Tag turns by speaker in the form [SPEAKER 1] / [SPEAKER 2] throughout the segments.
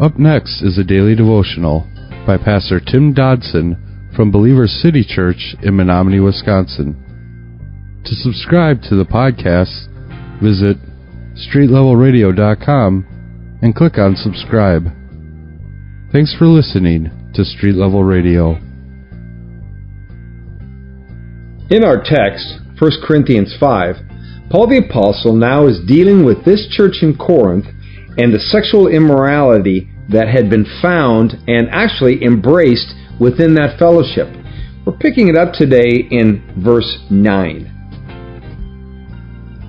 [SPEAKER 1] Up next is a daily devotional by Pastor Tim Dodson from Believers City Church in Menominee, Wisconsin. To subscribe to the podcast, visit streetlevelradio.com and click on subscribe. Thanks for listening to Street Level Radio.
[SPEAKER 2] In our text, 1 Corinthians 5, Paul the Apostle now is dealing with this church in Corinth and the sexual immorality that had been found and actually embraced within that fellowship. We're picking it up today in verse 9.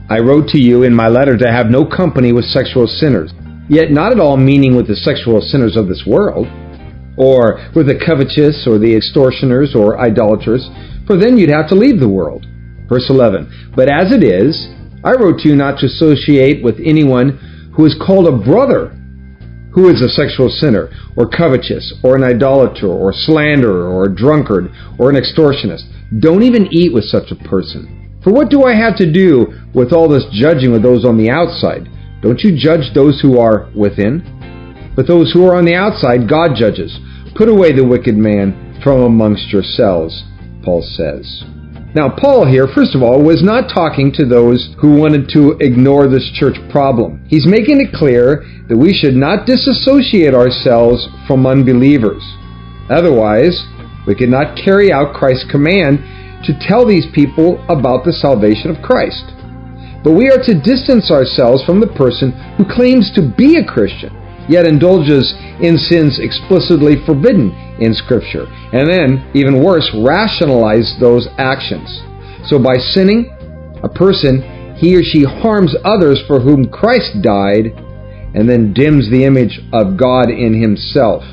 [SPEAKER 2] I wrote to you in my letter to have no company with sexual sinners, yet not at all meaning with the sexual sinners of this world, or with the covetous or the extortioners or idolaters, for then you'd have to leave the world. Verse 11. But as it is, I wrote to you not to associate with anyone who is called a brother who is a sexual sinner, or covetous, or an idolater, or slanderer, or a drunkard, or an extortionist. Don't even eat with such a person. For what do I have to do with all this judging with those on the outside? Don't you judge those who are within? But those who are on the outside, God judges. Put away the wicked man from amongst yourselves, Paul says. Now, Paul here, first of all, was not talking to those who wanted to ignore this church problem. He's making it clear that we should not disassociate ourselves from unbelievers. Otherwise, we could not carry out Christ's command to tell these people about the salvation of Christ. But we are to distance ourselves from the person who claims to be a Christian, yet indulges in sins explicitly forbidden in Scripture, and then, even worse, rationalize those actions. So by sinning, a person, he or she harms others for whom Christ died, and then dims the image of God in himself.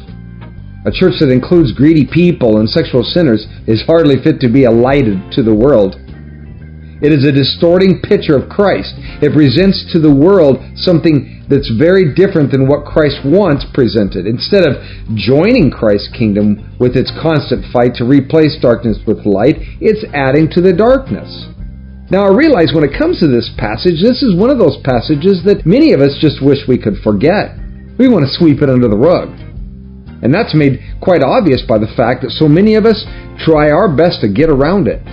[SPEAKER 2] A church that includes greedy people and sexual sinners is hardly fit to be a light to the world. It is a distorting picture of Christ. It presents to the world something that's very different than what Christ once presented. Instead of joining Christ's kingdom with its constant fight to replace darkness with light, it's adding to the darkness. Now, I realize when it comes to this passage, this is one of those passages that many of us just wish we could forget. We want to sweep it under the rug. And that's made quite obvious by the fact that so many of us try our best to get around it.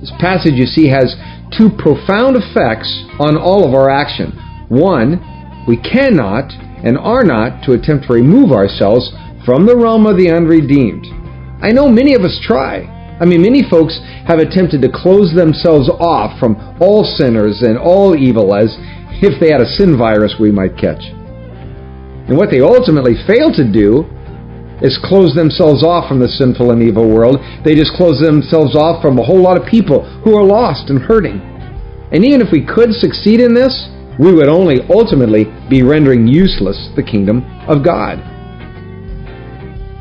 [SPEAKER 2] This passage, you see, has two profound effects on all of our action. One, we cannot and are not to attempt to remove ourselves from the realm of the unredeemed. I know many of us try. I mean, many folks have attempted to close themselves off from all sinners and all evil as if they had a sin virus we might catch. And what they ultimately fail to do is close themselves off from the sinful and evil world. They just close themselves off from a whole lot of people who are lost and hurting. And even if we could succeed in this, we would only ultimately be rendering useless the kingdom of God.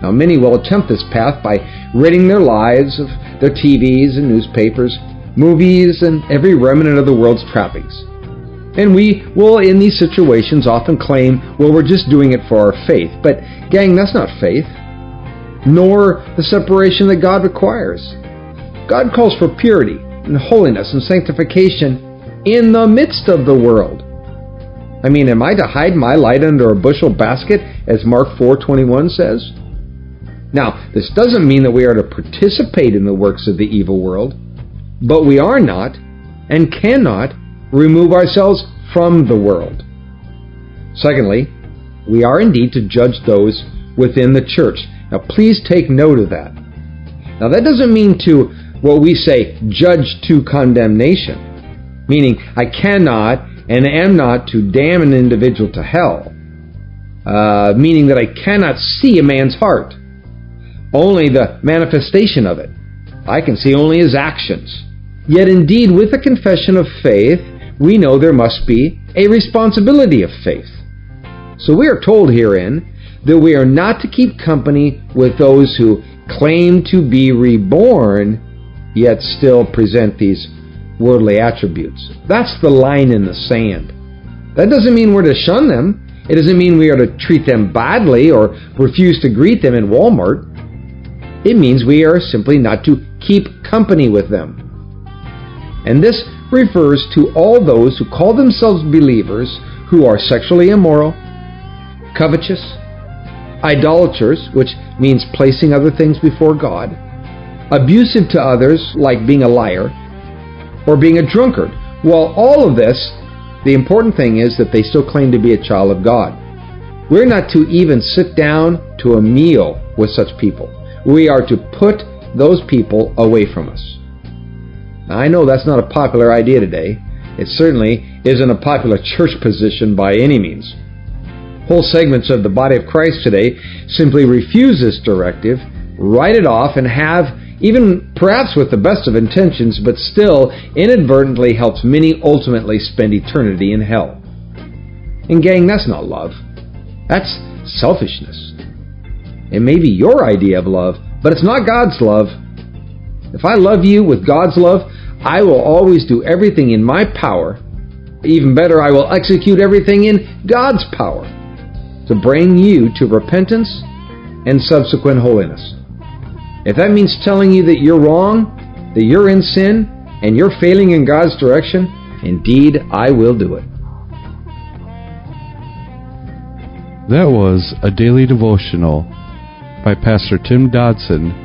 [SPEAKER 2] Now, many will attempt this path by ridding their lives of their TVs and newspapers, movies, and every remnant of the world's trappings. And we will, in these situations, often claim, well, we're just doing it for our faith. But, gang, that's not faith, nor the separation that God requires. God calls for purity and holiness and sanctification in the midst of the world. I mean, am I to hide my light under a bushel basket, as Mark 4:21 says? Now, this doesn't mean that we are to participate in the works of the evil world, but we are not and cannot remove ourselves from the world. Secondly, we are indeed to judge those within the church. Now, please take note of that. Now, that doesn't mean to, what we say, judge to condemnation, meaning I cannot and am not to damn an individual to hell, uh, meaning that I cannot see a man's heart, only the manifestation of it. I can see only his actions. Yet, indeed, with a confession of faith, we know there must be a responsibility of faith. So we are told herein that we are not to keep company with those who claim to be reborn, yet still present these worldly attributes. That's the line in the sand. That doesn't mean we're to shun them. It doesn't mean we are to treat them badly or refuse to greet them in Walmart. It means we are simply not to keep company with them. And this refers to all those who call themselves believers who are sexually immoral, covetous, idolaters, which means placing other things before God, abusive to others, like being a liar, or being a drunkard. While all of this, the important thing is that they still claim to be a child of God. We're not to even sit down to a meal with such people. We are to put those people away from us. Now, I know that's not a popular idea today. It certainly isn't a popular church position by any means. Whole segments of the body of Christ today simply refuse this directive, write it off, and have, even perhaps with the best of intentions, but still inadvertently helps many ultimately spend eternity in hell. And, gang, that's not love. That's selfishness. It may be your idea of love, but it's not God's love. If I love you with God's love, I will always do everything in my power. Even better, I will execute everything in God's power to bring you to repentance and subsequent holiness. If that means telling you that you're wrong, that you're in sin, and you're failing in God's direction, indeed I will do it.
[SPEAKER 1] That was a daily devotional by Pastor Tim Dodson